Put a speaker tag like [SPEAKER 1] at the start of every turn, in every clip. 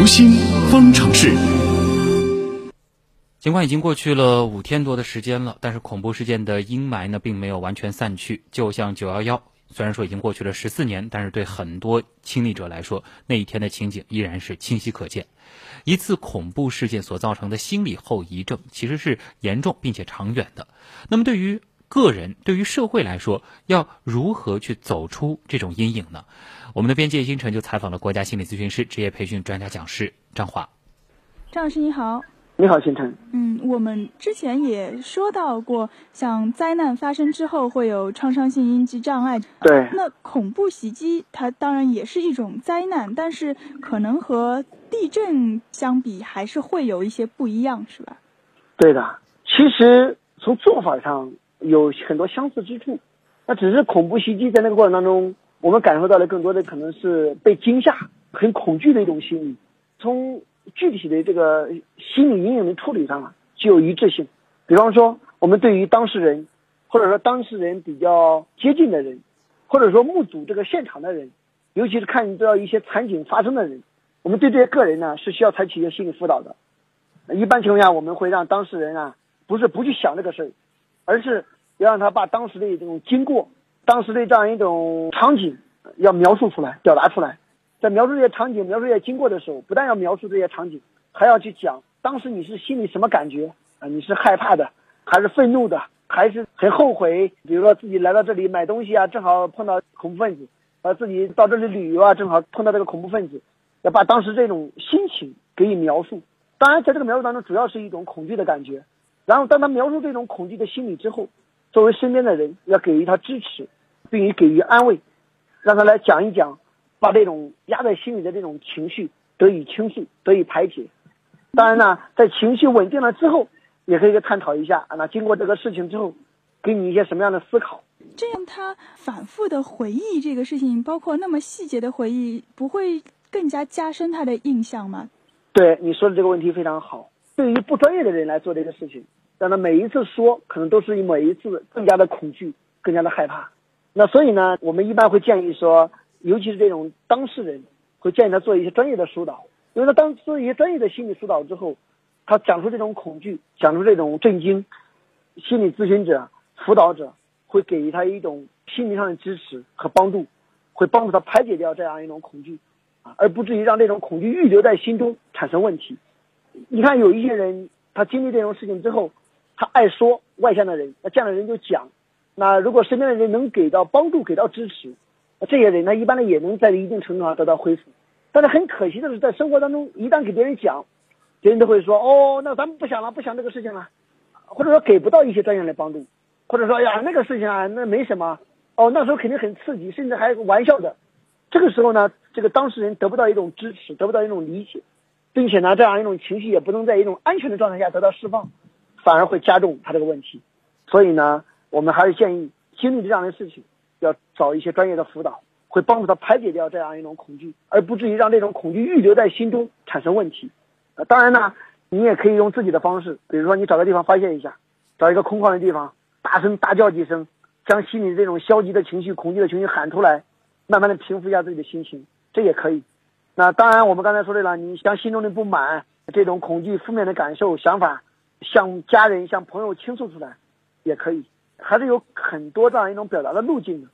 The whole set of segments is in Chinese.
[SPEAKER 1] 读心方程式。
[SPEAKER 2] 尽管已经过去了五天多的时间了，但是恐怖事件的阴霾呢，并没有完全散去。就像九幺幺，虽然说已经过去了十四年，但是对很多亲历者来说，那一天的情景依然是清晰可见。一次恐怖事件所造成的心理后遗症，其实是严重并且长远的。那么，对于个人、对于社会来说，要如何去走出这种阴影呢？我们的编辑星辰就采访了国家心理咨询师、职业培训专家讲师张华。
[SPEAKER 3] 张老师你好。
[SPEAKER 4] 你好，星辰。
[SPEAKER 3] 嗯，我们之前也说到过，像灾难发生之后会有创伤性应激障碍。
[SPEAKER 4] 对。
[SPEAKER 3] 那恐怖袭击它当然也是一种灾难，但是可能和地震相比还是会有一些不一样，是吧？
[SPEAKER 4] 对的。其实从做法上有很多相似之处，那只是恐怖袭击在那个过程当中，我们感受到的更多的可能是被惊吓、很恐惧的一种心理。从具体的这个心理阴影的处理上啊，具有一致性。比方说，我们对于当事人，或者说当事人比较接近的人，或者说目睹这个现场的人，尤其是看到一些惨景发生的人，我们对这些个人呢是需要采取一些心理辅导的。一般情况下，我们会让当事人啊，不是不去想这个事儿，而是要让他把当时的这种经过、当时的这样一种场景要描述出来、表达出来。在描述这些场景、描述这些经过的时候，不但要描述这些场景，还要去讲当时你是心里什么感觉啊？你是害怕的，还是愤怒的，还是很后悔？比如说自己来到这里买东西啊，正好碰到恐怖分子；啊，自己到这里旅游啊，正好碰到这个恐怖分子，要把当时这种心情给予描述。当然，在这个描述当中，主要是一种恐惧的感觉。然后，当他描述这种恐惧的心理之后，作为身边的人要给予他支持，并予给予安慰，让他来讲一讲。把这种压在心里的这种情绪得以倾诉，得以排解。当然呢，在情绪稳定了之后，也可以探讨一下啊。那经过这个事情之后，给你一些什么样的思考？
[SPEAKER 3] 这样他反复的回忆这个事情，包括那么细节的回忆，不会更加加深他的印象吗？
[SPEAKER 4] 对你说的这个问题非常好。对于不专业的人来做这个事情，让他每一次说，可能都是每一次更加的恐惧，更加的害怕。那所以呢，我们一般会建议说。尤其是这种当事人，会建议他做一些专业的疏导。因为他当做一些专业的心理疏导之后，他讲出这种恐惧，讲出这种震惊，心理咨询者、辅导者会给予他一种心理上的支持和帮助，会帮助他排解掉这样一种恐惧，啊，而不至于让这种恐惧预留在心中产生问题。你看，有一些人他经历这种事情之后，他爱说，外向的人，那这样的人就讲。那如果身边的人能给到帮助，给到支持。这些人呢，一般呢也能在一定程度上得到恢复，但是很可惜的是，在生活当中，一旦给别人讲，别人都会说：“哦，那咱们不想了，不想这个事情了。”或者说给不到一些专业的帮助，或者说呀，那个事情啊，那没什么。哦，那时候肯定很刺激，甚至还玩笑的。这个时候呢，这个当事人得不到一种支持，得不到一种理解，并且呢，这样一种情绪也不能在一种安全的状态下得到释放，反而会加重他这个问题。所以呢，我们还是建议经历这样的事情。要找一些专业的辅导，会帮助他排解掉这样一种恐惧，而不至于让这种恐惧预留在心中产生问题。呃，当然呢，你也可以用自己的方式，比如说你找个地方发泄一下，找一个空旷的地方，大声大叫几声，将心里这种消极的情绪、恐惧的情绪喊出来，慢慢的平复一下自己的心情，这也可以。那当然，我们刚才说的了，你将心中的不满、这种恐惧、负面的感受、想法，向家人、向朋友倾诉出来，也可以。还是有很多这样一种表达的路径的。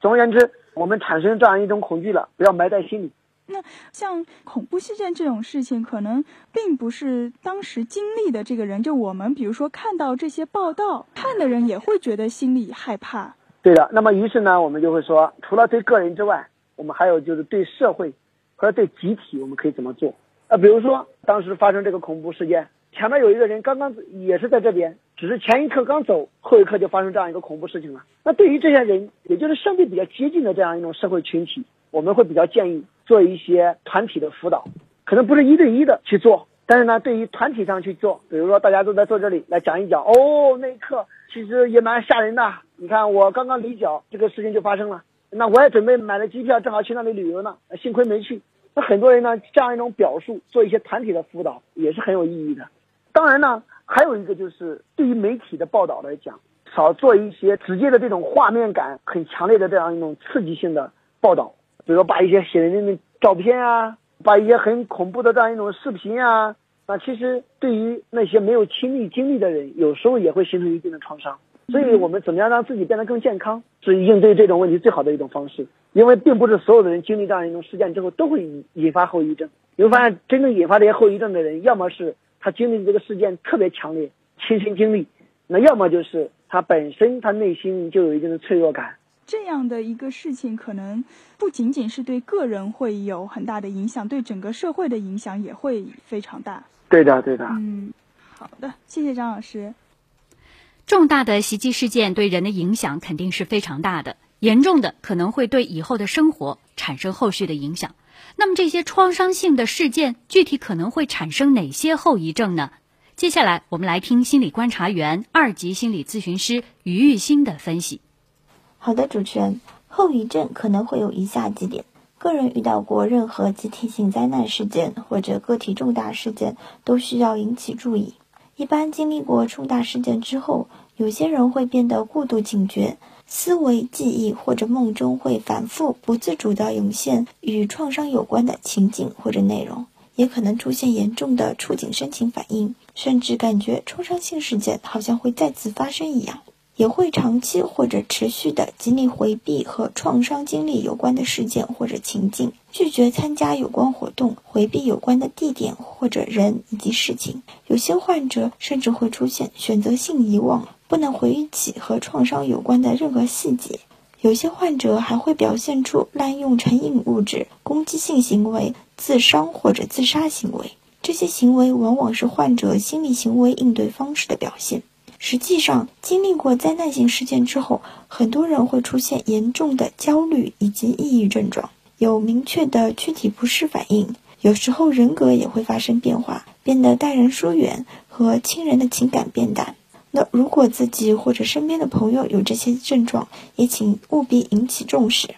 [SPEAKER 4] 总而言之，我们产生这样一种恐惧了，不要埋在心里。
[SPEAKER 3] 那像恐怖事件这种事情，可能并不是当时经历的这个人，就我们比如说看到这些报道，看的人也会觉得心里害怕。
[SPEAKER 4] 对的。那么于是呢，我们就会说，除了对个人之外，我们还有就是对社会和对集体，我们可以怎么做？啊，比如说当时发生这个恐怖事件。前面有一个人刚刚也是在这边，只是前一刻刚走，后一刻就发生这样一个恐怖事情了。那对于这些人，也就是相对比较接近的这样一种社会群体，我们会比较建议做一些团体的辅导，可能不是一对一的去做，但是呢，对于团体上去做，比如说大家都在坐这里来讲一讲，哦，那一刻其实也蛮吓人的。你看我刚刚离脚，这个事情就发生了。那我也准备买了机票，正好去那里旅游呢，幸亏没去。那很多人呢，这样一种表述，做一些团体的辅导，也是很有意义的。当然呢，还有一个就是对于媒体的报道来讲，少做一些直接的这种画面感很强烈的这样一种刺激性的报道，比如说把一些血淋淋的照片啊，把一些很恐怖的这样一种视频啊，那，其实对于那些没有亲历经历的人，有时候也会形成一定的创伤。所以我们怎么样让自己变得更健康，是应对这种问题最好的一种方式。因为并不是所有的人经历这样一种事件之后都会引引发后遗症。你会发现，真正引发这些后遗症的人，要么是他经历这个事件特别强烈，亲身经历；那要么就是他本身他内心就有一定的脆弱感。
[SPEAKER 3] 这样的一个事情，可能不仅仅是对个人会有很大的影响，对整个社会的影响也会非常大。
[SPEAKER 4] 对的，对的。
[SPEAKER 3] 嗯，好的，谢谢张老师。
[SPEAKER 1] 重大的袭击事件对人的影响肯定是非常大的，严重的可能会对以后的生活产生后续的影响。那么这些创伤性的事件具体可能会产生哪些后遗症呢？接下来我们来听心理观察员、二级心理咨询师于玉欣的分析。
[SPEAKER 5] 好的，主持人，后遗症可能会有以下几点：个人遇到过任何集体性灾难事件或者个体重大事件，都需要引起注意。一般经历过重大事件之后，有些人会变得过度警觉，思维、记忆或者梦中会反复、不自主地涌现与创伤有关的情景或者内容，也可能出现严重的触景生情反应，甚至感觉创伤性事件好像会再次发生一样。也会长期或者持续的极力回避和创伤经历有关的事件或者情境，拒绝参加有关活动，回避有关的地点或者人以及事情。有些患者甚至会出现选择性遗忘，不能回忆起和创伤有关的任何细节。有些患者还会表现出滥用成瘾物质、攻击性行为、自伤或者自杀行为。这些行为往往是患者心理行为应对方式的表现。实际上，经历过灾难性事件之后，很多人会出现严重的焦虑以及抑郁症状，有明确的躯体不适反应，有时候人格也会发生变化，变得待人疏远，和亲人的情感变淡。那如果自己或者身边的朋友有这些症状，也请务必引起重视。